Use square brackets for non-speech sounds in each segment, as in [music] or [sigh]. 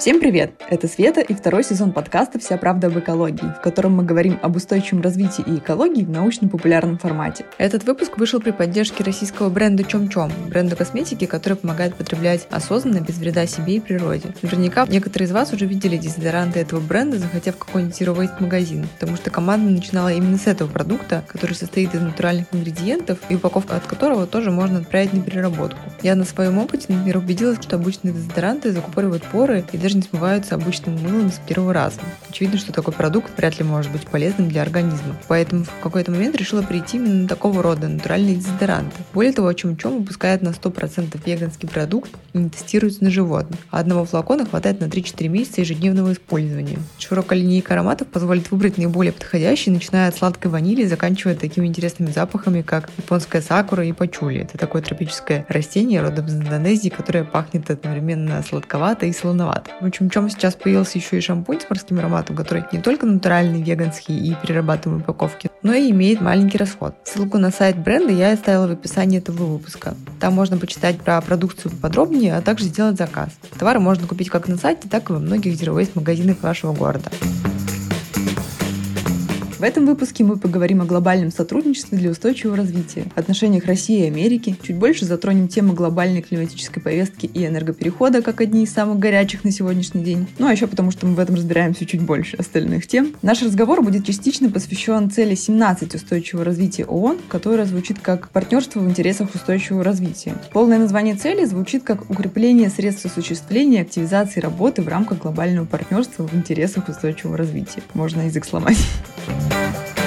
Всем привет! Это Света и второй сезон подкаста «Вся правда об экологии», в котором мы говорим об устойчивом развитии и экологии в научно-популярном формате. Этот выпуск вышел при поддержке российского бренда Чом-Чом, бренда косметики, который помогает потреблять осознанно, без вреда себе и природе. Наверняка некоторые из вас уже видели дезодоранты этого бренда, захотев какой-нибудь Zero магазин, потому что команда начинала именно с этого продукта, который состоит из натуральных ингредиентов и упаковка от которого тоже можно отправить на переработку. Я на своем опыте, например, убедилась, что обычные дезодоранты закупоривают поры и даже даже не смываются обычным мылом с первого раза. Очевидно, что такой продукт вряд ли может быть полезным для организма. Поэтому в какой-то момент решила перейти именно на такого рода натуральные дезодоранты. Более того, чем чем выпускает на 100% веганский продукт и не тестируется на животных. А одного флакона хватает на 3-4 месяца ежедневного использования. Широкая линейка ароматов позволит выбрать наиболее подходящий, начиная от сладкой ванили и заканчивая такими интересными запахами, как японская сакура и пачули. Это такое тропическое растение родом из Индонезии, которое пахнет одновременно сладковато и солоновато. В общем, чем сейчас появился еще и шампунь с морским ароматом, который не только натуральный, веганский и перерабатываемый упаковки, но и имеет маленький расход. Ссылку на сайт бренда я оставила в описании этого выпуска. Там можно почитать про продукцию подробнее, а также сделать заказ. Товары можно купить как на сайте, так и во многих Zero магазинах вашего города. В этом выпуске мы поговорим о глобальном сотрудничестве для устойчивого развития, отношениях России и Америки, чуть больше затронем тему глобальной климатической повестки и энергоперехода как одни из самых горячих на сегодняшний день. Ну а еще потому, что мы в этом разбираемся чуть больше остальных тем. Наш разговор будет частично посвящен цели 17 устойчивого развития ООН, которая звучит как партнерство в интересах устойчивого развития. Полное название цели звучит как укрепление средств осуществления активизации работы в рамках глобального партнерства в интересах устойчивого развития. Можно язык сломать. Thank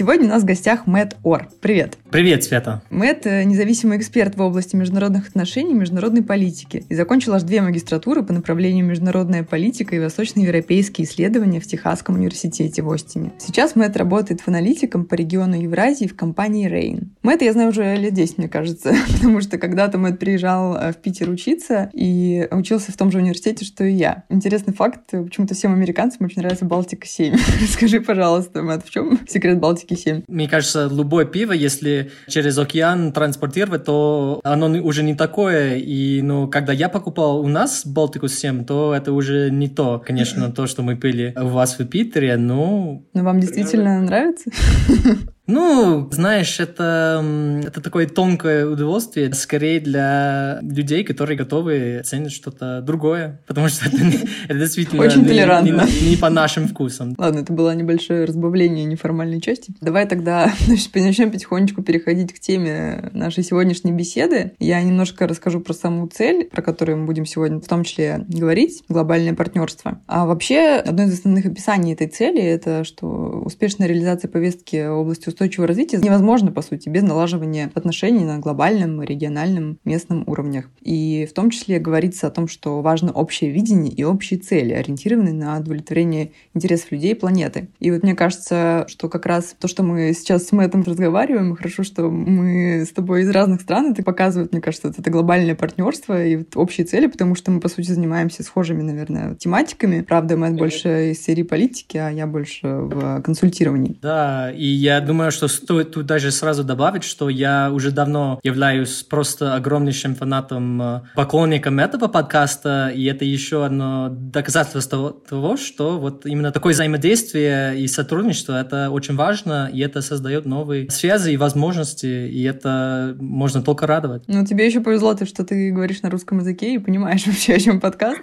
Сегодня у нас в гостях Мэтт Ор. Привет. Привет, Света. Мэтт – независимый эксперт в области международных отношений и международной политики и закончил аж две магистратуры по направлению международная политика и восточноевропейские исследования в Техасском университете в Остине. Сейчас Мэтт работает аналитиком по региону Евразии в компании Rain. Мэтт я знаю уже лет 10, мне кажется, [laughs] потому что когда-то Мэтт приезжал э, в Питер учиться и учился в том же университете, что и я. Интересный факт, почему-то всем американцам очень нравится Балтика-7. [laughs] Скажи, пожалуйста, Мэтт, в чем секрет Балтики Балтики-7. Мне кажется, любое пиво, если через океан транспортировать, то оно уже не такое. И ну, когда я покупал у нас Балтику-7, то это уже не то, конечно, то, что мы пили у вас в Питере, но... Но вам действительно нравится? [laughs] Ну, знаешь, это, это такое тонкое удовольствие, скорее для людей, которые готовы ценить что-то другое, потому что это, это действительно Очень толерантно. Не, не, не по нашим вкусам. Ладно, это было небольшое разбавление неформальной части. Давай тогда [laughs] значит, начнем потихонечку переходить к теме нашей сегодняшней беседы. Я немножко расскажу про саму цель, про которую мы будем сегодня в том числе говорить, глобальное партнерство. А вообще, одно из основных описаний этой цели — это что успешная реализация повестки в области устойчивого развития невозможно, по сути, без налаживания отношений на глобальном, региональном, местном уровнях. И в том числе говорится о том, что важно общее видение и общие цели, ориентированные на удовлетворение интересов людей и планеты. И вот мне кажется, что как раз то, что мы сейчас с Мэттом разговариваем, хорошо, что мы с тобой из разных стран, это показывает, мне кажется, это глобальное партнерство и вот общие цели, потому что мы, по сути, занимаемся схожими, наверное, тематиками. Правда, Мэтт больше из серии политики, а я больше в консультировании. Да, и я думаю, думаю, что стоит тут даже сразу добавить, что я уже давно являюсь просто огромнейшим фанатом, э, поклонником этого подкаста, и это еще одно доказательство того, что вот именно такое взаимодействие и сотрудничество, это очень важно, и это создает новые связи и возможности, и это можно только радовать. Ну, тебе еще повезло, ты, что ты говоришь на русском языке и понимаешь [laughs] вообще, о чем подкаст.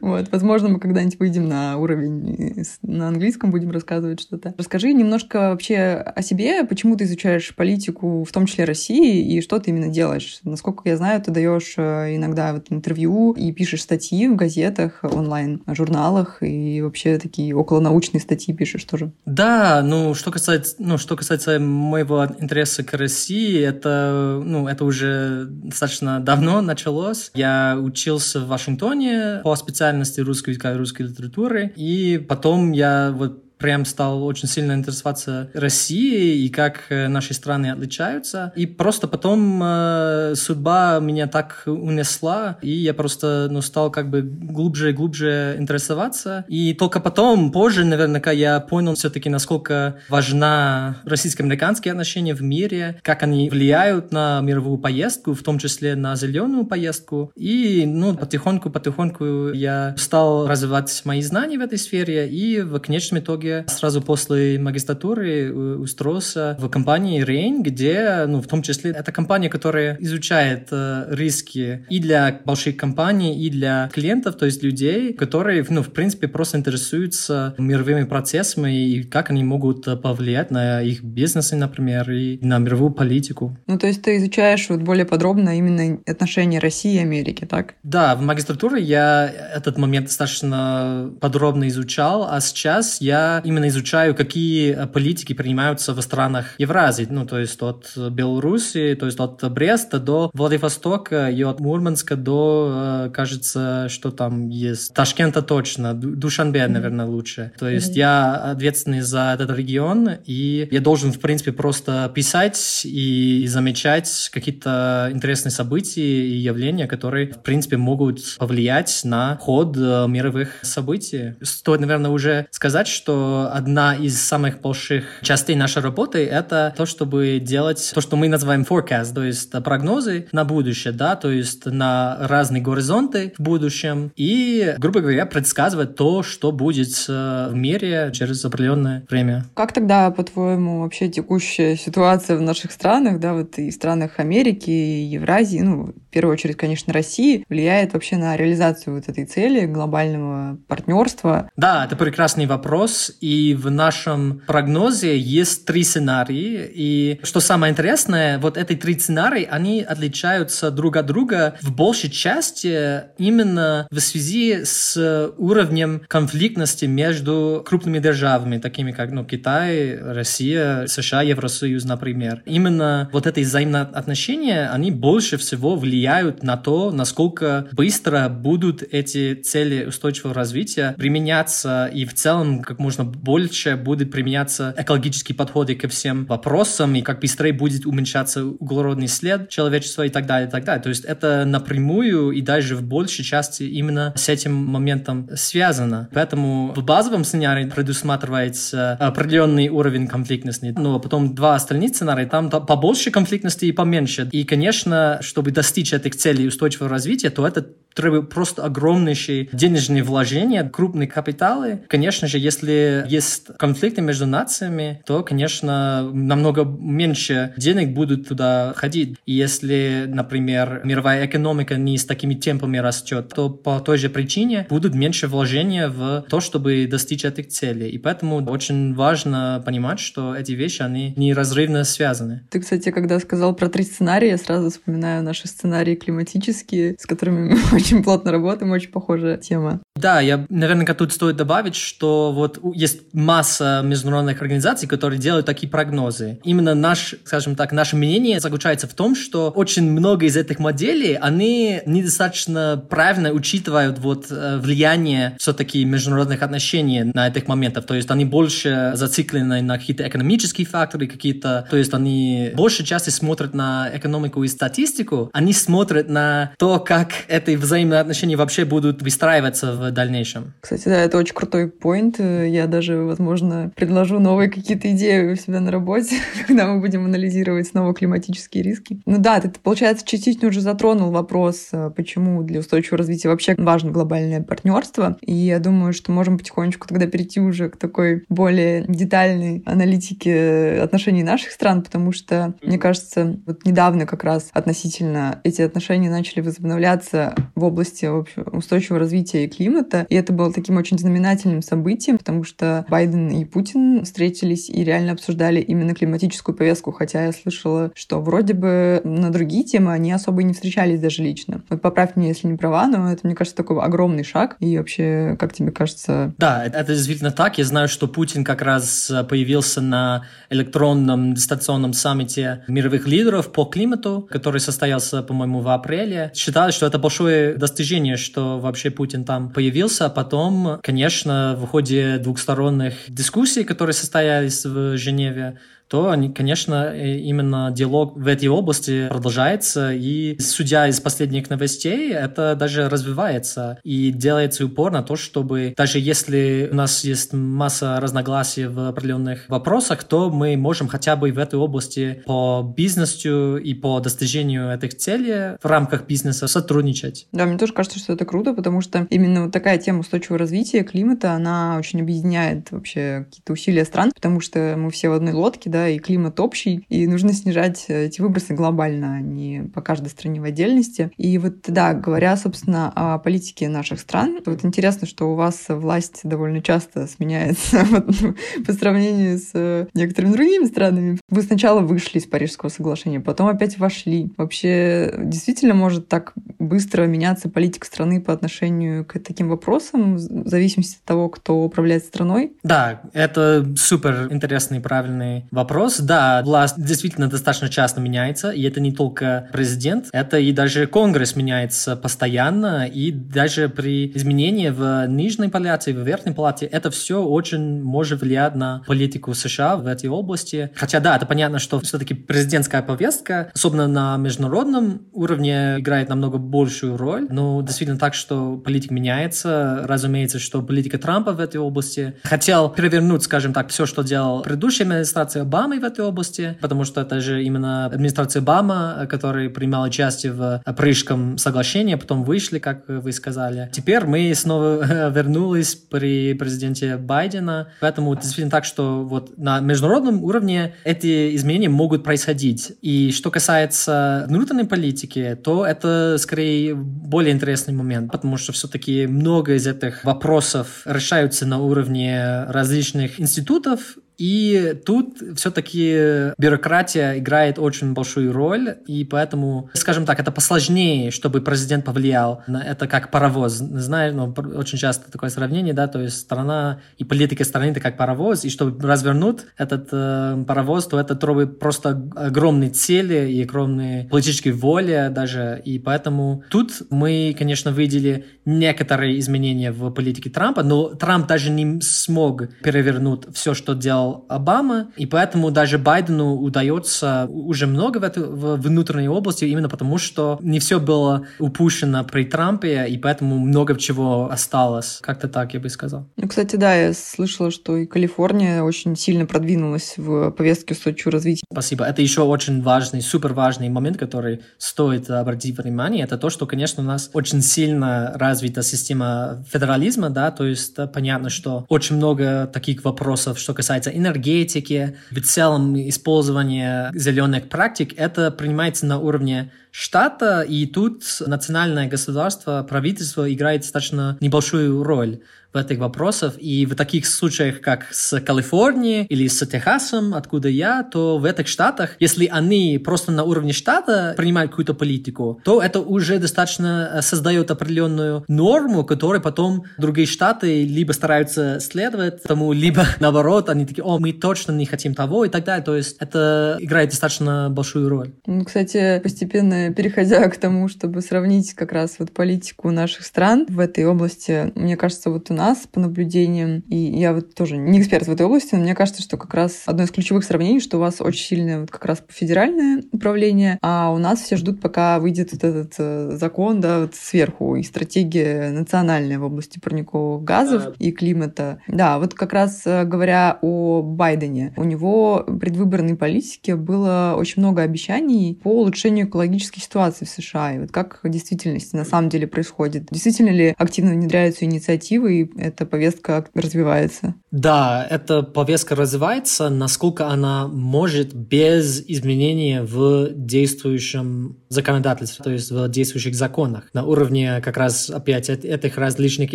Вот, возможно, мы когда-нибудь выйдем на уровень на английском, будем рассказывать что-то. Расскажи немножко вообще о себе, себе, почему ты изучаешь политику, в том числе России, и что ты именно делаешь. Насколько я знаю, ты даешь э, иногда вот интервью и пишешь статьи в газетах, онлайн, журналах, и вообще такие околонаучные статьи пишешь тоже. Да, ну, что касается, ну, что касается моего интереса к России, это, ну, это уже достаточно давно началось. Я учился в Вашингтоне по специальности русского языка и русской литературы, и потом я вот прям стал очень сильно интересоваться Россией и как э, наши страны отличаются. И просто потом э, судьба меня так унесла, и я просто ну, стал как бы глубже и глубже интересоваться. И только потом, позже, наверное, я понял все-таки, насколько важна российско-американские отношения в мире, как они влияют на мировую поездку, в том числе на зеленую поездку. И ну, потихоньку-потихоньку я стал развивать мои знания в этой сфере, и в конечном итоге сразу после магистратуры устроился в компании Rain, где, ну, в том числе, это компания, которая изучает э, риски и для больших компаний, и для клиентов, то есть людей, которые, ну, в принципе, просто интересуются мировыми процессами и как они могут повлиять на их бизнесы, например, и на мировую политику. Ну, то есть ты изучаешь вот более подробно именно отношения России и Америки, так? Да, в магистратуре я этот момент достаточно подробно изучал, а сейчас я именно изучаю, какие политики принимаются в странах Евразии, ну, то есть от Беларуси, то есть от Бреста до Владивостока и от Мурманска до, э, кажется, что там есть, Ташкента точно, Душанбе, наверное, лучше. То есть mm-hmm. я ответственный за этот регион, и я должен, в принципе, просто писать и замечать какие-то интересные события и явления, которые, в принципе, могут повлиять на ход э, мировых событий. Стоит, наверное, уже сказать, что одна из самых больших частей нашей работы — это то, чтобы делать то, что мы называем forecast, то есть прогнозы на будущее, да, то есть на разные горизонты в будущем и, грубо говоря, предсказывать то, что будет э, в мире через определенное время. Как тогда, по-твоему, вообще текущая ситуация в наших странах, да, вот и странах Америки, и Евразии, ну, в первую очередь, конечно, России, влияет вообще на реализацию вот этой цели глобального партнерства? Да, это прекрасный вопрос, и в нашем прогнозе есть три сценария, и что самое интересное, вот эти три сценария, они отличаются друг от друга в большей части именно в связи с уровнем конфликтности между крупными державами, такими как ну, Китай, Россия, США, Евросоюз, например. Именно вот эти взаимоотношения, они больше всего влияют на то, насколько быстро будут эти цели устойчивого развития применяться и в целом как можно больше будет применяться экологические подходы ко всем вопросам и как быстрее будет уменьшаться углеродный след человечества и так далее, и так далее. То есть это напрямую и даже в большей части именно с этим моментом связано. Поэтому в базовом сценарии предусматривается определенный уровень конфликтности, но потом два остальных сценария, там побольше конфликтности и поменьше. И, конечно, чтобы достичь этих целей устойчивого развития, то это требует просто огромнейшие денежные вложения, крупные капиталы. Конечно же, если есть конфликты между нациями, то, конечно, намного меньше денег будут туда ходить. И если, например, мировая экономика не с такими темпами растет, то по той же причине будут меньше вложения в то, чтобы достичь этих целей. И поэтому очень важно понимать, что эти вещи, они неразрывно связаны. Ты, кстати, когда сказал про три сценария, я сразу вспоминаю наши сценарии климатические, с которыми мы [laughs] очень плотно работаем, очень похожая тема. Да, я, наверное, тут стоит добавить, что вот есть масса международных организаций, которые делают такие прогнозы. Именно наш, скажем так, наше мнение заключается в том, что очень много из этих моделей, они недостаточно правильно учитывают вот э, влияние все-таки международных отношений на этих моментов. То есть они больше зациклены на какие-то экономические факторы, какие-то, то есть они больше часто смотрят на экономику и статистику, они смотрят на то, как эти взаимные отношения вообще будут выстраиваться в дальнейшем. Кстати, да, это очень крутой поинт. Я даже, возможно, предложу новые какие-то идеи у себя на работе, [laughs] когда мы будем анализировать снова климатические риски. Ну да, ты, получается, частично уже затронул вопрос, э, почему для устойчивого развития вообще важно глобальное партнерство. И я думаю, что можем потихонечку тогда перейти уже к такой более детальной аналитике отношений наших стран, потому что, мне кажется, вот недавно как раз относительно эти отношения начали возобновляться в области общем, устойчивого развития и климата. И это было таким очень знаменательным событием, потому что Байден и Путин встретились и реально обсуждали именно климатическую повестку, хотя я слышала, что вроде бы на другие темы они особо и не встречались даже лично. Вот поправь меня, если не права, но это, мне кажется, такой огромный шаг. И вообще, как тебе кажется? Да, это действительно так. Я знаю, что Путин как раз появился на электронном дистанционном саммите мировых лидеров по климату, который состоялся, по-моему, в апреле. Считалось, что это большое достижение, что вообще Путин там появился. А потом, конечно, в ходе двухсторонних дискуссий, которые состоялись в Женеве, то, конечно, э, именно диалог в этой области продолжается, и судя из последних новостей, это даже развивается и делается упор на то, чтобы даже если у нас есть масса разногласий в определенных вопросах, то мы можем хотя бы в этой области по бизнесу и по достижению этих целей в рамках бизнеса сотрудничать. Да, мне тоже кажется, что это круто, потому что именно вот такая тема устойчивого развития климата, она очень объединяет вообще какие-то усилия стран, потому что мы все в одной лодке, да, да, и климат общий, и нужно снижать э, эти выбросы глобально, а не по каждой стране в отдельности. И вот, да, говоря, собственно, о политике наших стран, вот интересно, что у вас власть довольно часто сменяется [laughs] по сравнению с э, некоторыми другими странами. Вы сначала вышли из Парижского соглашения, потом опять вошли. Вообще, действительно может так быстро меняться политика страны по отношению к таким вопросам, в зависимости от того, кто управляет страной? Да, это супер интересный и правильный вопрос вопрос. Да, власть действительно достаточно часто меняется, и это не только президент, это и даже Конгресс меняется постоянно, и даже при изменении в нижней палате, в верхней палате, это все очень может влиять на политику США в этой области. Хотя да, это понятно, что все-таки президентская повестка, особенно на международном уровне, играет намного большую роль. Но действительно так, что политика меняется. Разумеется, что политика Трампа в этой области хотел перевернуть, скажем так, все, что делал предыдущая администрация Обамой в этой области, потому что это же именно администрация Обама, который принимал участие в Парижском соглашении, а потом вышли, как вы сказали. Теперь мы снова [laughs] вернулись при президенте Байдена, поэтому действительно так, что вот на международном уровне эти изменения могут происходить. И что касается внутренней политики, то это скорее более интересный момент, потому что все-таки много из этих вопросов решаются на уровне различных институтов, и тут все-таки бюрократия играет очень большую роль, и поэтому, скажем так, это посложнее, чтобы президент повлиял на это как паровоз. Знаешь, ну, очень часто такое сравнение, да, то есть страна и политика страны это как паровоз, и чтобы развернуть этот э, паровоз, то это требует просто огромные цели и огромные политические воли даже, и поэтому тут мы, конечно, видели некоторые изменения в политике Трампа, но Трамп даже не смог перевернуть все, что делал делал Обама, и поэтому даже Байдену удается уже много в, этой, в внутренней области, именно потому что не все было упущено при Трампе, и поэтому много чего осталось. Как-то так, я бы сказал. Ну, кстати, да, я слышала, что и Калифорния очень сильно продвинулась в повестке устойчивого развития. Спасибо. Это еще очень важный, супер важный момент, который стоит обратить внимание. Это то, что, конечно, у нас очень сильно развита система федерализма, да, то есть да, понятно, что очень много таких вопросов, что касается энергетики, в целом использование зеленых практик, это принимается на уровне штата, и тут национальное государство, правительство играет достаточно небольшую роль в этих вопросах. И в таких случаях, как с Калифорнией или с Техасом, откуда я, то в этих штатах, если они просто на уровне штата принимают какую-то политику, то это уже достаточно э, создает определенную норму, которой потом другие штаты либо стараются следовать тому, либо [laughs] наоборот, они такие, о, мы точно не хотим того и так далее. То есть это играет достаточно большую роль. Ну, кстати, постепенно переходя к тому, чтобы сравнить как раз вот политику наших стран в этой области, мне кажется, вот у нас по наблюдениям, и я вот тоже не эксперт в этой области, но мне кажется, что как раз одно из ключевых сравнений, что у вас очень сильное вот как раз федеральное управление, а у нас все ждут, пока выйдет вот этот э, закон, да, вот сверху, и стратегия национальная в области парниковых газов а... и климата. Да, вот как раз э, говоря о Байдене, у него предвыборной политике было очень много обещаний по улучшению экологической ситуации в США. И вот как в действительности на самом деле происходит? Действительно ли активно внедряются инициативы и эта повестка развивается? Да, эта повестка развивается, насколько она может без изменения в действующем законодательстве, то есть в действующих законах. На уровне как раз опять этих различных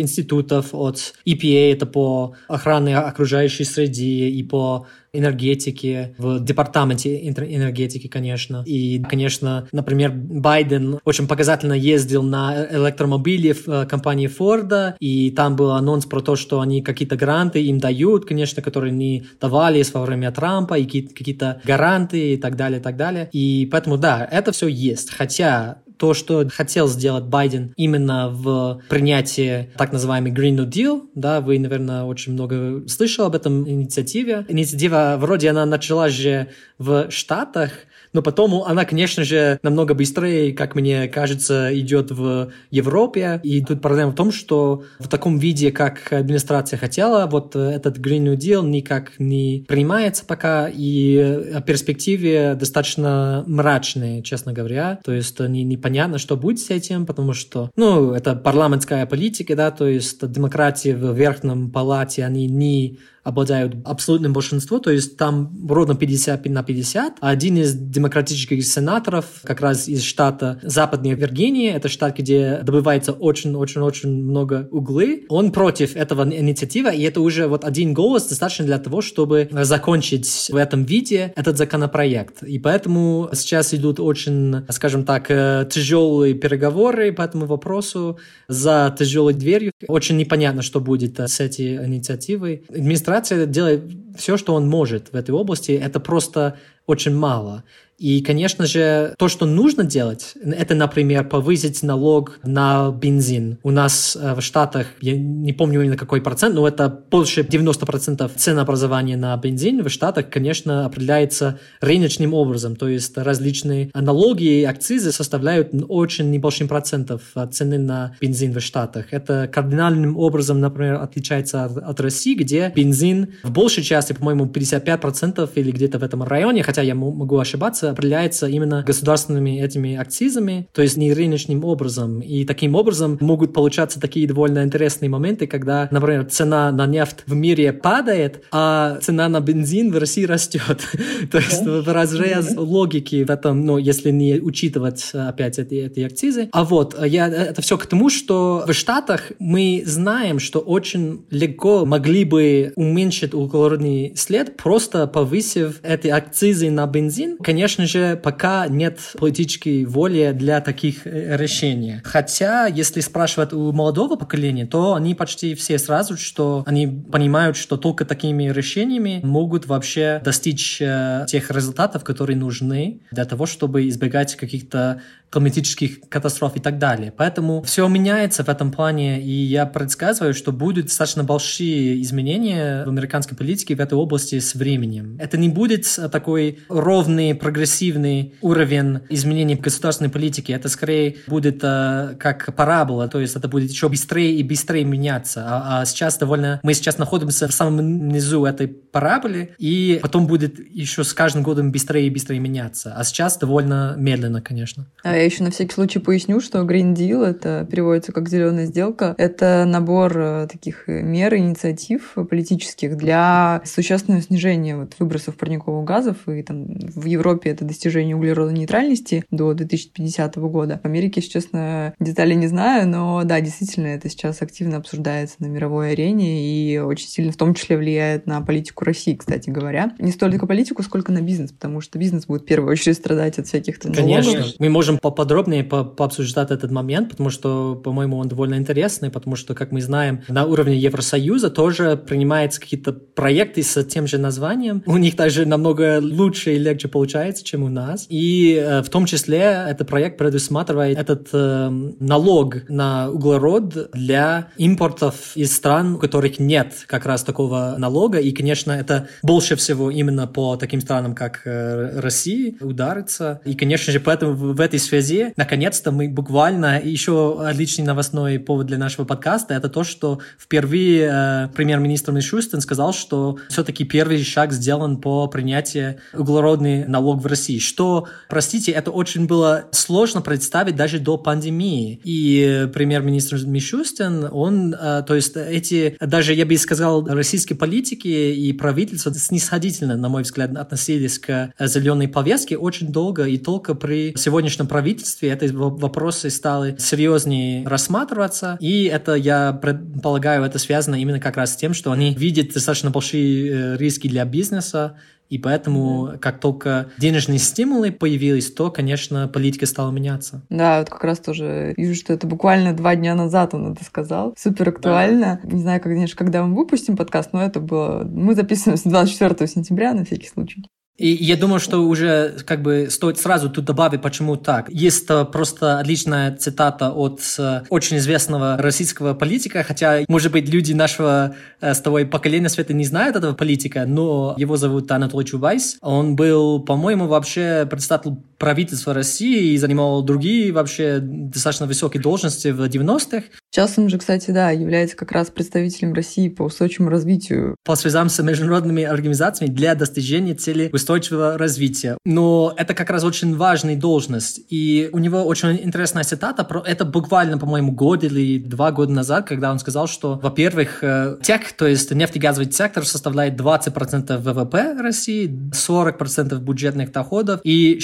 институтов от EPA, это по охране окружающей среды и по энергетики, в департаменте энергетики, конечно. И, конечно, например, Байден очень показательно ездил на электромобиле в э, компании Форда, и там был анонс про то, что они какие-то гранты им дают, конечно, которые не давались во время Трампа, и какие-то гаранты и так далее, и так далее. И поэтому, да, это все есть. Хотя то, что хотел сделать Байден именно в принятии так называемый Green New Deal, да, вы, наверное, очень много слышали об этом инициативе. Инициатива вроде она начала же в Штатах, но потом она, конечно же, намного быстрее, как мне кажется, идет в Европе. И тут проблема в том, что в таком виде, как администрация хотела, вот этот Green New Deal никак не принимается пока, и о перспективе достаточно мрачные, честно говоря. То есть не, непонятно, что будет с этим, потому что, ну, это парламентская политика, да, то есть демократии в верхнем палате, они не обладают абсолютным большинством, то есть там ровно 50 на 50. Один из демократических сенаторов, как раз из штата Западная Виргиния, это штат, где добывается очень-очень-очень много углы, он против этого инициативы, и это уже вот один голос достаточно для того, чтобы закончить в этом виде этот законопроект. И поэтому сейчас идут очень, скажем так, э, тяжелые переговоры по этому вопросу за тяжелой дверью. Очень непонятно, что будет э, с этой инициативой. Администрация администрация делает все, что он может в этой области. Это просто очень мало. И, конечно же, то, что нужно делать, это, например, повысить налог на бензин. У нас э, в Штатах, я не помню именно какой процент, но это больше 90% ценообразования на бензин в Штатах, конечно, определяется рыночным образом. То есть различные налоги и акцизы составляют очень небольшим процентов цены на бензин в Штатах. Это кардинальным образом, например, отличается от, от России, где бензин в большей части, по-моему, 55% или где-то в этом районе, хотя я могу ошибаться, определяется именно государственными этими акцизами, то есть не рыночным образом. И таким образом могут получаться такие довольно интересные моменты, когда, например, цена на нефть в мире падает, а цена на бензин в России растет. [laughs] то есть в разрез логики в этом, ну, если не учитывать опять эти, эти акцизы. А вот, я, это все к тому, что в Штатах мы знаем, что очень легко могли бы уменьшить углеродный след, просто повысив эти акцизы на бензин. Конечно, же, пока нет политической воли для таких э, решений. Хотя, если спрашивать у молодого поколения, то они почти все сразу, что они понимают, что только такими решениями могут вообще достичь э, тех результатов, которые нужны для того, чтобы избегать каких-то климатических катастроф и так далее. Поэтому все меняется в этом плане, и я предсказываю, что будут достаточно большие изменения в американской политике в этой области с временем. Это не будет такой ровный, прогрессивный уровень изменений государственной политике. Это скорее будет э, как парабола, то есть это будет еще быстрее и быстрее меняться. А, а сейчас довольно... Мы сейчас находимся в самом низу этой параболы, и потом будет еще с каждым годом быстрее и быстрее меняться. А сейчас довольно медленно, конечно. А я еще на всякий случай поясню, что Green Deal, это переводится как зеленая сделка, это набор э, таких мер, инициатив политических для существенного снижения вот выбросов парниковых газов, и там в Европе это достижение углеродной нейтральности до 2050 года. В Америке, если честно, деталей не знаю, но да, действительно, это сейчас активно обсуждается на мировой арене и очень сильно в том числе влияет на политику России, кстати говоря. Не столько политику, сколько на бизнес, потому что бизнес будет в первую очередь страдать от всяких там Конечно. Мы можем по поподробнее по пообсуждать этот момент, потому что, по-моему, он довольно интересный, потому что, как мы знаем, на уровне Евросоюза тоже принимаются какие-то проекты с тем же названием. У них даже намного лучше и легче получается, чем у нас. И э, в том числе этот проект предусматривает этот э, налог на углерод для импортов из стран, у которых нет как раз такого налога. И, конечно, это больше всего именно по таким странам, как э, Россия, ударится. И, конечно же, поэтому в этой связи связи, наконец-то мы буквально, еще отличный новостной повод для нашего подкаста, это то, что впервые э, премьер-министр Мишустин сказал, что все-таки первый шаг сделан по принятию углеродный налог в России, что, простите, это очень было сложно представить даже до пандемии. И премьер-министр Мишустин, он, э, то есть эти, даже я бы сказал, российские политики и правительство снисходительно, на мой взгляд, относились к зеленой повестке очень долго, и только при сегодняшнем правительстве правительстве эти вопросы стали серьезнее рассматриваться, и это, я предполагаю, это связано именно как раз с тем, что они видят достаточно большие э, риски для бизнеса, и поэтому, mm как только денежные стимулы появились, то, конечно, политика стала меняться. Да, вот как раз тоже вижу, что это буквально два дня назад он это сказал. Супер актуально. Да. Не знаю, конечно, когда мы выпустим подкаст, но это было... Мы записываем с 24 сентября на всякий случай. И я думаю, что уже как бы стоит сразу тут добавить, почему так. Есть э, просто отличная цитата от э, очень известного российского политика, хотя, может быть, люди нашего э, с тобой поколения света не знают этого политика, но его зовут Анатолий Чубайс. Он был, по-моему, вообще председатель правительства России и занимал другие вообще достаточно высокие должности в 90-х. Сейчас он же, кстати, да, является как раз представителем России по устойчивому развитию. По связям с международными организациями для достижения цели устойчивого развития. Но это как раз очень важная должность. И у него очень интересная цитата про это буквально, по-моему, год или два года назад, когда он сказал, что, во-первых, э, тех, то есть нефтегазовый сектор составляет 20% ВВП России, 40% бюджетных доходов и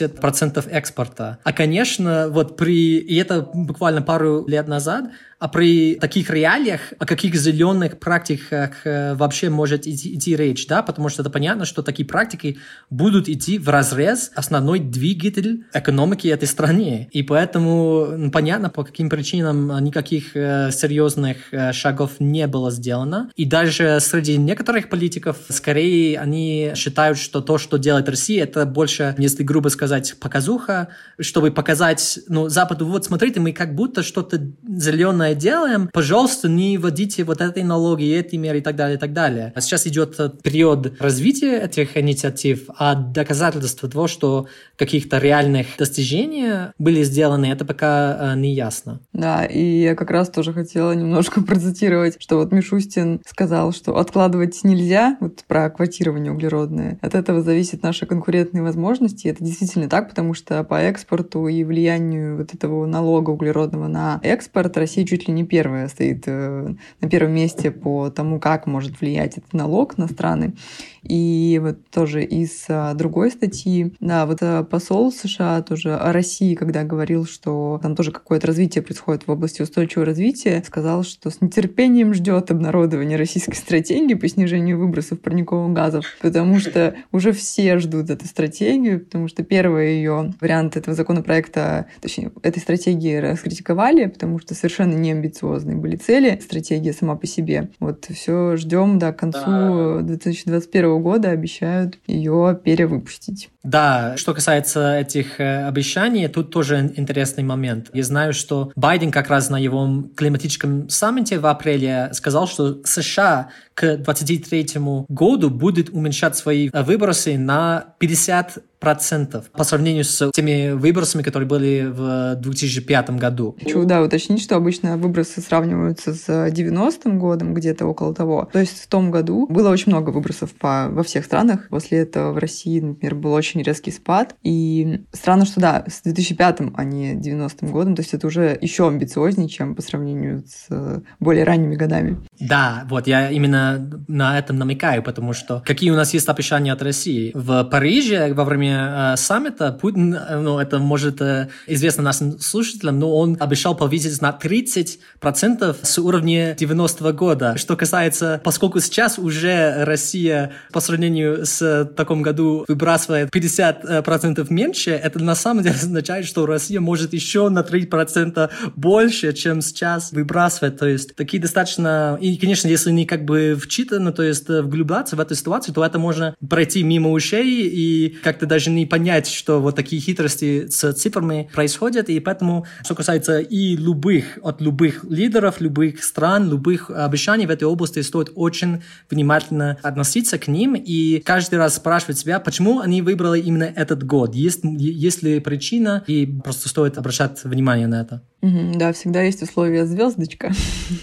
60% экспорта. А, конечно, вот при... И это буквально пару лет назад, а при таких реалиях, о каких зеленых практиках э, вообще может идти, идти речь, да, потому что это понятно, что такие практики будут идти в разрез основной двигатель экономики этой страны. И поэтому понятно, по каким причинам никаких э, серьезных э, шагов не было сделано. И даже среди некоторых политиков, скорее, они считают, что то, что делает Россия, это больше, если грубо сказать, показуха, чтобы показать, ну, Западу, вот смотрите, мы как будто что-то зеленое правильное делаем, пожалуйста, не вводите вот этой налоги, эти меры и так далее, и так далее. А сейчас идет э, период развития этих инициатив, а доказательства того, что каких-то реальных достижений были сделаны, это пока э, не ясно. Да, и я как раз тоже хотела немножко [laughs] процитировать, что вот Мишустин сказал, что откладывать нельзя, вот про квотирование углеродное. От этого зависит наши конкурентные возможности. Это действительно так, потому что по экспорту и влиянию вот этого налога углеродного на экспорт Россия чуть чуть ли не первая стоит э, на первом месте по тому, как может влиять этот налог на страны. И вот тоже из а, другой статьи, да, вот а, посол США тоже о России, когда говорил, что там тоже какое-то развитие происходит в области устойчивого развития, сказал, что с нетерпением ждет обнародование российской стратегии по снижению выбросов парниковых газов, потому что уже все ждут эту стратегию, потому что первый ее вариант этого законопроекта, точнее, этой стратегии раскритиковали, потому что совершенно не амбициозные были цели, стратегия сама по себе. Вот все ждем, да, к концу 2021 года обещают ее перевыпустить. Да, что касается этих э, обещаний, тут тоже интересный момент. Я знаю, что Байден как раз на его климатическом саммите в апреле сказал, что США к 2023 году будет уменьшать свои выбросы на 50 процентов по сравнению с теми выбросами, которые были в 2005 году. Хочу, да, уточнить, что обычно выбросы сравниваются с 90-м годом, где-то около того. То есть в том году было очень много выбросов по, во всех странах. После этого в России, например, был очень резкий спад. И странно, что да, с 2005 а не 90-м годом, то есть это уже еще амбициознее, чем по сравнению с более ранними годами. Да, вот я именно на этом намекаю, потому что какие у нас есть обещания от России? В Париже во время э, саммита Путин, э, ну, это может э, известно нашим слушателям, но он обещал повысить на 30% с уровня 90-го года. Что касается, поскольку сейчас уже Россия по сравнению с таком году выбрасывает 50% меньше, это на самом деле означает, что Россия может еще на 3% больше, чем сейчас выбрасывать. То есть такие достаточно... И, конечно, если не как бы вчитаны, то есть вглубляться в эту ситуацию, то это можно пройти мимо ушей и как-то даже даже не понять, что вот такие хитрости с цифрами происходят, и поэтому, что касается и любых, от любых лидеров, любых стран, любых обещаний в этой области, стоит очень внимательно относиться к ним и каждый раз спрашивать себя, почему они выбрали именно этот год, есть, есть ли причина, и просто стоит обращать внимание на это. Угу, да, всегда есть условия звездочка,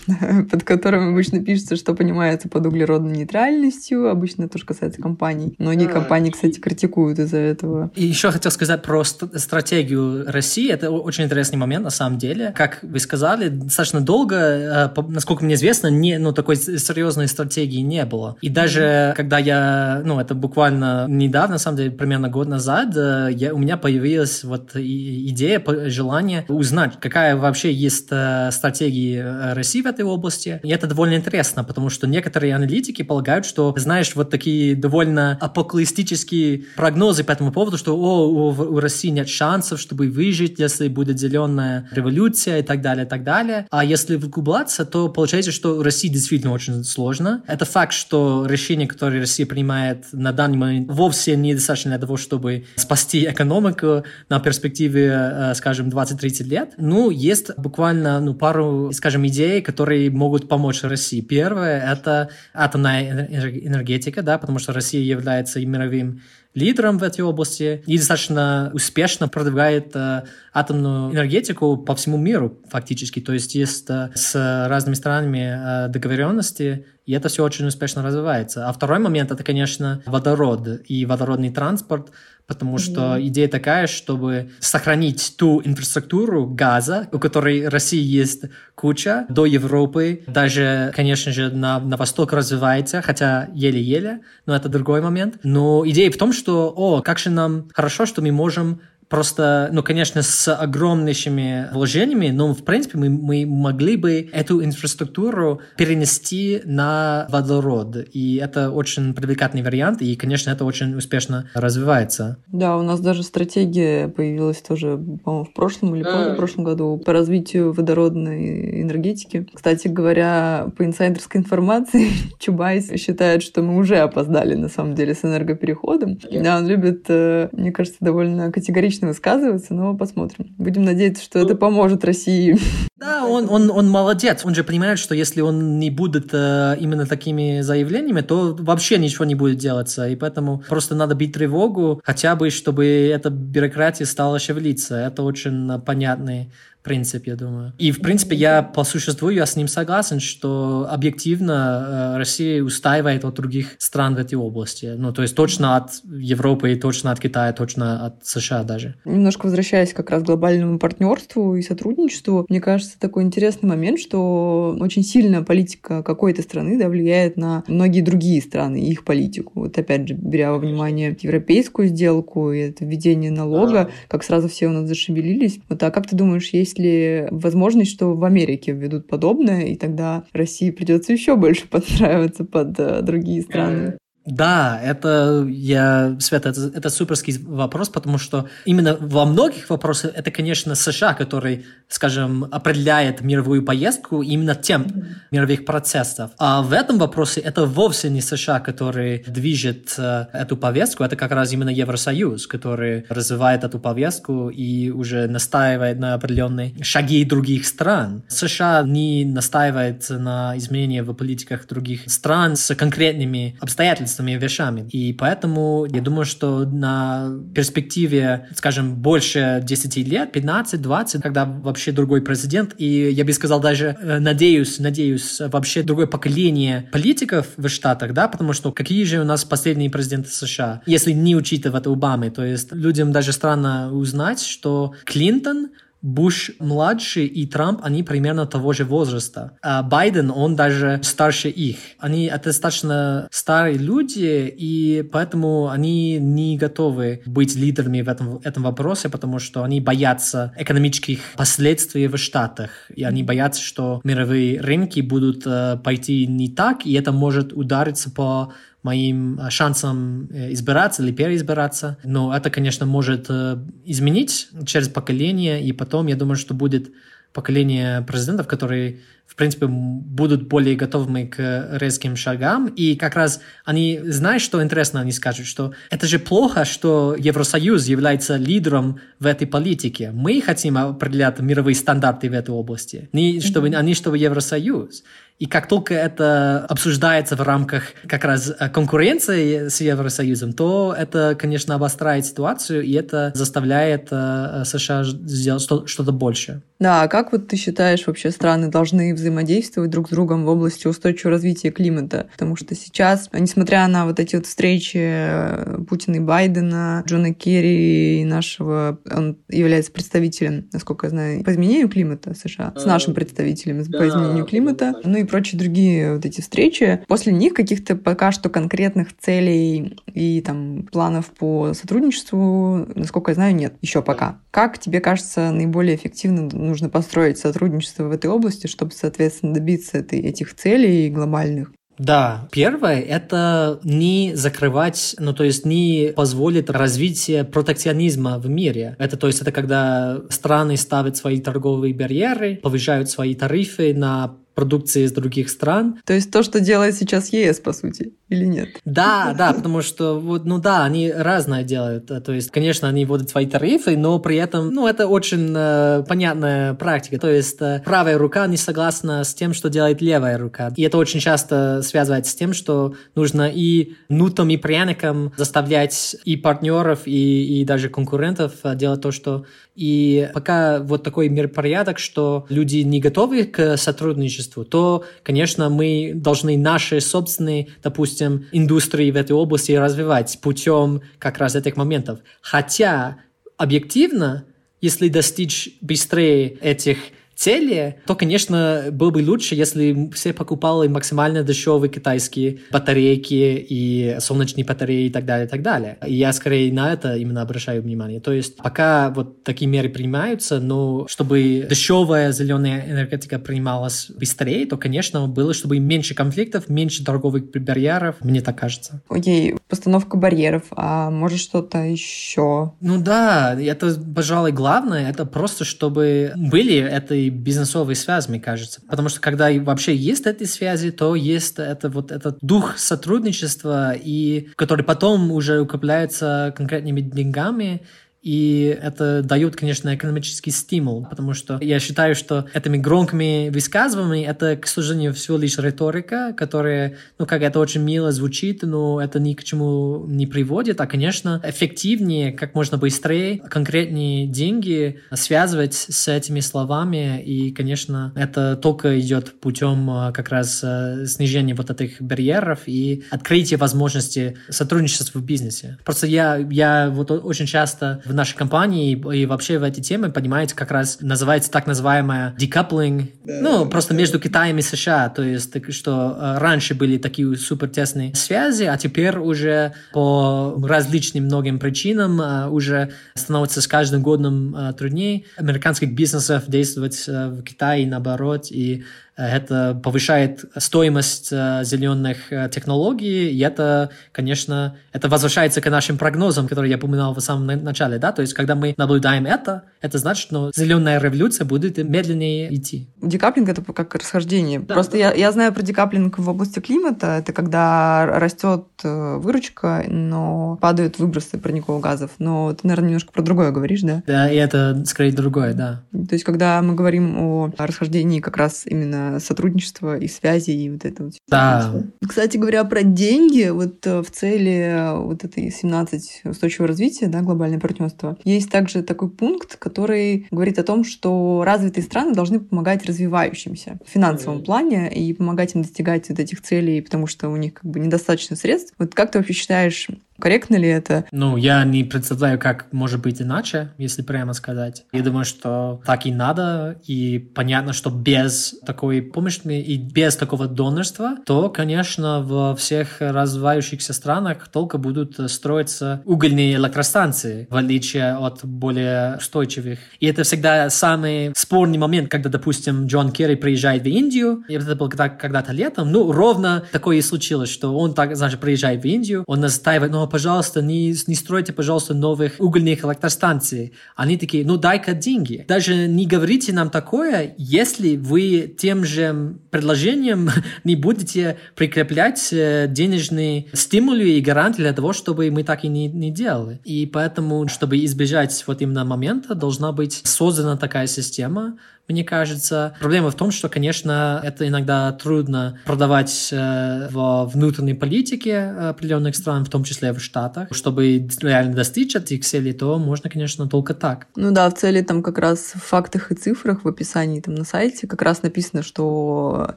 [laughs] под которым обычно пишется, что понимается под углеродной нейтральностью. Обычно это тоже касается компаний. Многие компании, кстати, критикуют из-за этого. И еще хотел сказать про стратегию России. Это очень интересный момент на самом деле. Как вы сказали, достаточно долго, э, насколько мне известно, не, ну, такой серьезной стратегии не было. И даже когда я, ну, это буквально недавно, на самом деле, примерно год назад, э, я, у меня появилась вот идея, желание узнать, какая вообще есть э, стратегия России в этой области. И это довольно интересно, потому что некоторые аналитики полагают, что, знаешь, вот такие довольно апокалистические прогнозы по, этому поводу, что о, у, у России нет шансов, чтобы выжить, если будет зеленая революция и так далее, и так далее. А если вглубляться, то получается, что России действительно очень сложно. Это факт, что решение, которое Россия принимает на данный момент, вовсе недостаточно для того, чтобы спасти экономику на перспективе, э, скажем, 20-30 лет. Ну, есть буквально ну, пару, скажем, идей, которые могут помочь России. Первое — это атомная энергетика, да, потому что Россия является мировым лидером в этой области и достаточно успешно продвигает э, атомную энергетику по всему миру фактически. То есть есть э, с разными странами э, договоренности, и это все очень успешно развивается. А второй момент — это, конечно, водород и водородный транспорт, потому что mm-hmm. идея такая, чтобы сохранить ту инфраструктуру газа, у которой России есть куча, до Европы, даже, конечно же, на, на восток развивается, хотя еле-еле, но это другой момент. Но идея в том, что, о, как же нам хорошо, что мы можем Просто, ну, конечно, с огромнейшими вложениями, но, в принципе, мы, мы могли бы эту инфраструктуру перенести на водород. И это очень привлекательный вариант, и, конечно, это очень успешно развивается. Да, у нас даже стратегия появилась тоже, по-моему, в прошлом или в прошлом году по развитию водородной энергетики. Кстати говоря, по инсайдерской информации, [laughs] Чубайс считает, что мы уже опоздали, на самом деле, с энергопереходом. Да, он любит, э, мне кажется, довольно категорично публично высказывается, но посмотрим. Будем надеяться, что это поможет России. Да, он, он, он молодец. Он же понимает, что если он не будет э, именно такими заявлениями, то вообще ничего не будет делаться. И поэтому просто надо бить тревогу, хотя бы, чтобы эта бюрократия стала шевелиться. Это очень понятный принцип, я думаю. И, в принципе, я по существу я с ним согласен, что объективно э, Россия устаивает от других стран в этой области. Ну, то есть точно от Европы, точно от Китая, точно от США даже. Немножко возвращаясь как раз к глобальному партнерству и сотрудничеству, мне кажется, такой интересный момент, что очень сильно политика какой-то страны да, влияет на многие другие страны и их политику. Вот опять же, беря во внимание европейскую сделку и это введение налога, как сразу все у нас зашевелились. Вот, а как ты думаешь, есть есть ли возможность, что в Америке введут подобное, и тогда России придется еще больше подстраиваться под э, другие страны? Да, это я, Света, это, это суперский вопрос, потому что именно во многих вопросах это, конечно, США, который, скажем, определяет мировую поездку именно тем mm-hmm. мировых процессов. А в этом вопросе это вовсе не США, который движет э, эту повестку, это как раз именно Евросоюз, который развивает эту повестку и уже настаивает на определенные шаги других стран. США не настаивает на изменения в политиках других стран с конкретными обстоятельствами, единственными вещами. И поэтому я думаю, что на перспективе, скажем, больше 10 лет, 15-20, когда вообще другой президент, и я бы сказал даже, э, надеюсь, надеюсь, вообще другое поколение политиков в Штатах, да, потому что какие же у нас последние президенты США, если не учитывать Обамы, то есть людям даже странно узнать, что Клинтон Буш-младший и Трамп, они примерно того же возраста. А Байден, он даже старше их. Они достаточно старые люди, и поэтому они не готовы быть лидерами в этом, этом вопросе, потому что они боятся экономических последствий в Штатах. И они боятся, что мировые рынки будут э, пойти не так, и это может удариться по моим э, шансом э, избираться или переизбираться. Но это, конечно, может э, изменить через поколение, и потом, я думаю, что будет поколение президентов, которые, в принципе, будут более готовыми к резким шагам. И как раз они, знаешь, что интересно, они скажут, что это же плохо, что Евросоюз является лидером в этой политике. Мы хотим определять мировые стандарты в этой области, не чтобы, а не чтобы Евросоюз. И как только это обсуждается в рамках как раз э, конкуренции с Евросоюзом, то это, конечно, обостряет ситуацию, и это заставляет э, США сделать что-то больше. Да, а как вот ты считаешь, вообще страны должны взаимодействовать друг с другом в области устойчивого развития климата? Потому что сейчас, несмотря на вот эти вот встречи э, Путина и Байдена, Джона Керри и нашего, он является представителем, насколько я знаю, по изменению климата США, с нашим представителем по изменению климата, ну и прочие другие вот эти встречи, после них каких-то пока что конкретных целей и там планов по сотрудничеству, насколько я знаю, нет еще пока. Как тебе кажется наиболее эффективно нужно построить сотрудничество в этой области, чтобы, соответственно, добиться этой, этих целей глобальных? Да, первое — это не закрывать, ну, то есть не позволит развитие протекционизма в мире. Это, то есть, это когда страны ставят свои торговые барьеры, повышают свои тарифы на продукции из других стран. То есть то, что делает сейчас ЕС, по сути, или нет? Да, да, потому что, вот, ну да, они разное делают. То есть, конечно, они вводят свои тарифы, но при этом, ну, это очень э, понятная практика. То есть, э, правая рука не согласна с тем, что делает левая рука. И это очень часто связывается с тем, что нужно и нутом, и пряником заставлять и партнеров, и, и даже конкурентов э, делать то, что и пока вот такой миропорядок, что люди не готовы к сотрудничеству, то, конечно, мы должны наши собственные, допустим, индустрии в этой области развивать путем как раз этих моментов. Хотя объективно, если достичь быстрее этих цели, то, конечно, было бы лучше, если все покупали максимально дешевые китайские батарейки и солнечные батареи и так далее, и так далее. И я скорее на это именно обращаю внимание. То есть пока вот такие меры принимаются, но чтобы дешевая зеленая энергетика принималась быстрее, то, конечно, было, чтобы меньше конфликтов, меньше торговых барьеров, мне так кажется. Окей, постановка барьеров, а может что-то еще? Ну да, это, пожалуй, главное, это просто, чтобы были этой бизнесовые связи, мне кажется. Потому что когда вообще есть эти связи, то есть это вот этот дух сотрудничества, и который потом уже укрепляется конкретными деньгами, и это дает, конечно, экономический стимул, потому что я считаю, что этими громкими высказываниями это, к сожалению, всего лишь риторика, которая, ну, как это очень мило звучит, но это ни к чему не приводит, а, конечно, эффективнее, как можно быстрее, конкретнее деньги связывать с этими словами, и, конечно, это только идет путем а, как раз а, снижения вот этих барьеров и открытия возможности сотрудничества в бизнесе. Просто я, я вот очень часто в нашей компании и вообще в эти темы, понимаете, как раз называется так называемая decoupling, да, ну, да, просто да. между Китаем и США, то есть, что э, раньше были такие супер тесные связи, а теперь уже по различным многим причинам э, уже становится с каждым годом э, труднее. Американских бизнесов действовать в Китае наоборот, и это повышает стоимость э, зеленых э, технологий, и это, конечно, это возвращается к нашим прогнозам, которые я упоминал в самом начале, да, то есть когда мы наблюдаем это, это значит, что зеленая революция будет медленнее идти. Декаплинг — это как расхождение. Да, Просто да. Я, я знаю про декаплинг в области климата, это когда растет э, выручка, но падают выбросы парниковых газов, но ты, наверное, немножко про другое говоришь, да? Да, и это скорее другое, да. То есть когда мы говорим о расхождении как раз именно сотрудничество и связи, и вот это вот. Да. Кстати говоря, про деньги, вот э, в цели э, вот этой 17 устойчивого развития, да, глобальное партнерство, есть также такой пункт, который говорит о том, что развитые страны должны помогать развивающимся в финансовом плане и помогать им достигать вот этих целей, потому что у них как бы недостаточно средств. Вот как ты вообще считаешь, Корректно ли это? Ну, я не представляю, как может быть иначе, если прямо сказать. Я думаю, что так и надо, и понятно, что без такой помощи и без такого донорства, то, конечно, во всех развивающихся странах только будут строиться угольные электростанции, в отличие от более устойчивых. И это всегда самый спорный момент, когда, допустим, Джон Керри приезжает в Индию, и это было когда-то летом, ну, ровно такое и случилось, что он так, значит, приезжает в Индию, он настаивает, ну, пожалуйста, не, не стройте, пожалуйста, новых угольных электростанций. Они такие, ну дай-ка деньги. Даже не говорите нам такое, если вы тем же предложением [laughs] не будете прикреплять э, денежные стимулы и гарантии для того, чтобы мы так и не, не делали. И поэтому, чтобы избежать вот именно момента, должна быть создана такая система, мне кажется. Проблема в том, что, конечно, это иногда трудно продавать э, во внутренней политике определенных стран, в том числе в Штатах. Чтобы реально достичь этих целей, то можно, конечно, только так. Ну да, в цели там как раз в фактах и цифрах в описании там на сайте как раз написано, что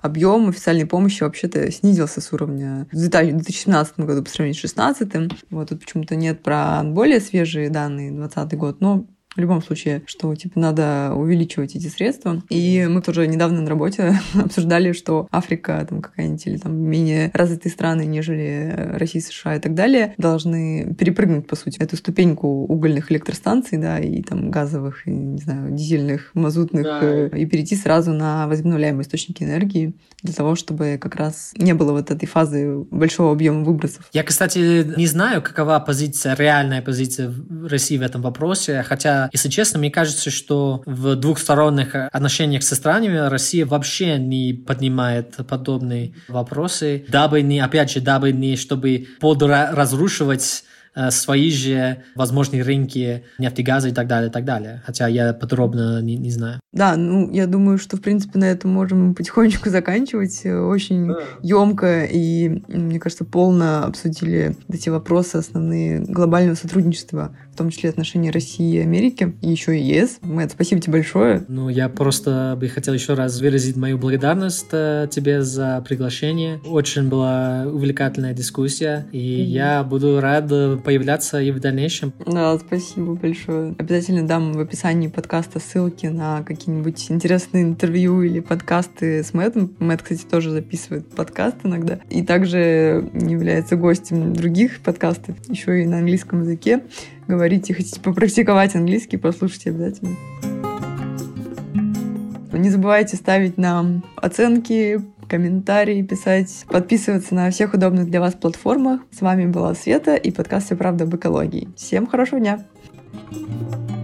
объем официальной помощи вообще-то снизился с уровня в 2017 году по сравнению с 2016. Вот тут почему-то нет про более свежие данные, 2020 год, но в любом случае, что типа надо увеличивать эти средства. И мы тоже недавно на работе [laughs] обсуждали, что Африка там какая-нибудь или там менее развитые страны, нежели Россия, США и так далее, должны перепрыгнуть, по сути, эту ступеньку угольных электростанций, да, и там газовых, и, не знаю, дизельных, мазутных, да. Э, и перейти сразу на возобновляемые источники энергии для того, чтобы как раз не было вот этой фазы большого объема выбросов. Я, кстати, не знаю, какова позиция, реальная позиция России в этом вопросе, хотя, если честно, мне кажется, что в двухсторонних отношениях со странами Россия вообще не поднимает подобные вопросы, дабы не, опять же, дабы не, чтобы подразрушивать Э, свои же возможные рынки нефтегаза и так далее, и так далее. Хотя я подробно не, не знаю. Да, ну, я думаю, что, в принципе, на этом можем потихонечку заканчивать. Очень да. емко и, мне кажется, полно обсудили эти вопросы основные глобального сотрудничества том числе отношения России и Америки, и еще и ЕС. Мэтт, спасибо тебе большое. Ну, я просто бы хотел еще раз выразить мою благодарность э, тебе за приглашение. Очень была увлекательная дискуссия, и mm-hmm. я буду рад появляться и в дальнейшем. Да, спасибо большое. Обязательно дам в описании подкаста ссылки на какие-нибудь интересные интервью или подкасты с Мэттом. Мэтт, кстати, тоже записывает подкаст иногда. И также является гостем других подкастов, еще и на английском языке говорите, хотите попрактиковать английский, послушайте обязательно. Не забывайте ставить нам оценки, комментарии писать, подписываться на всех удобных для вас платформах. С вами была Света и подкаст «Все правда об экологии». Всем хорошего дня! thank you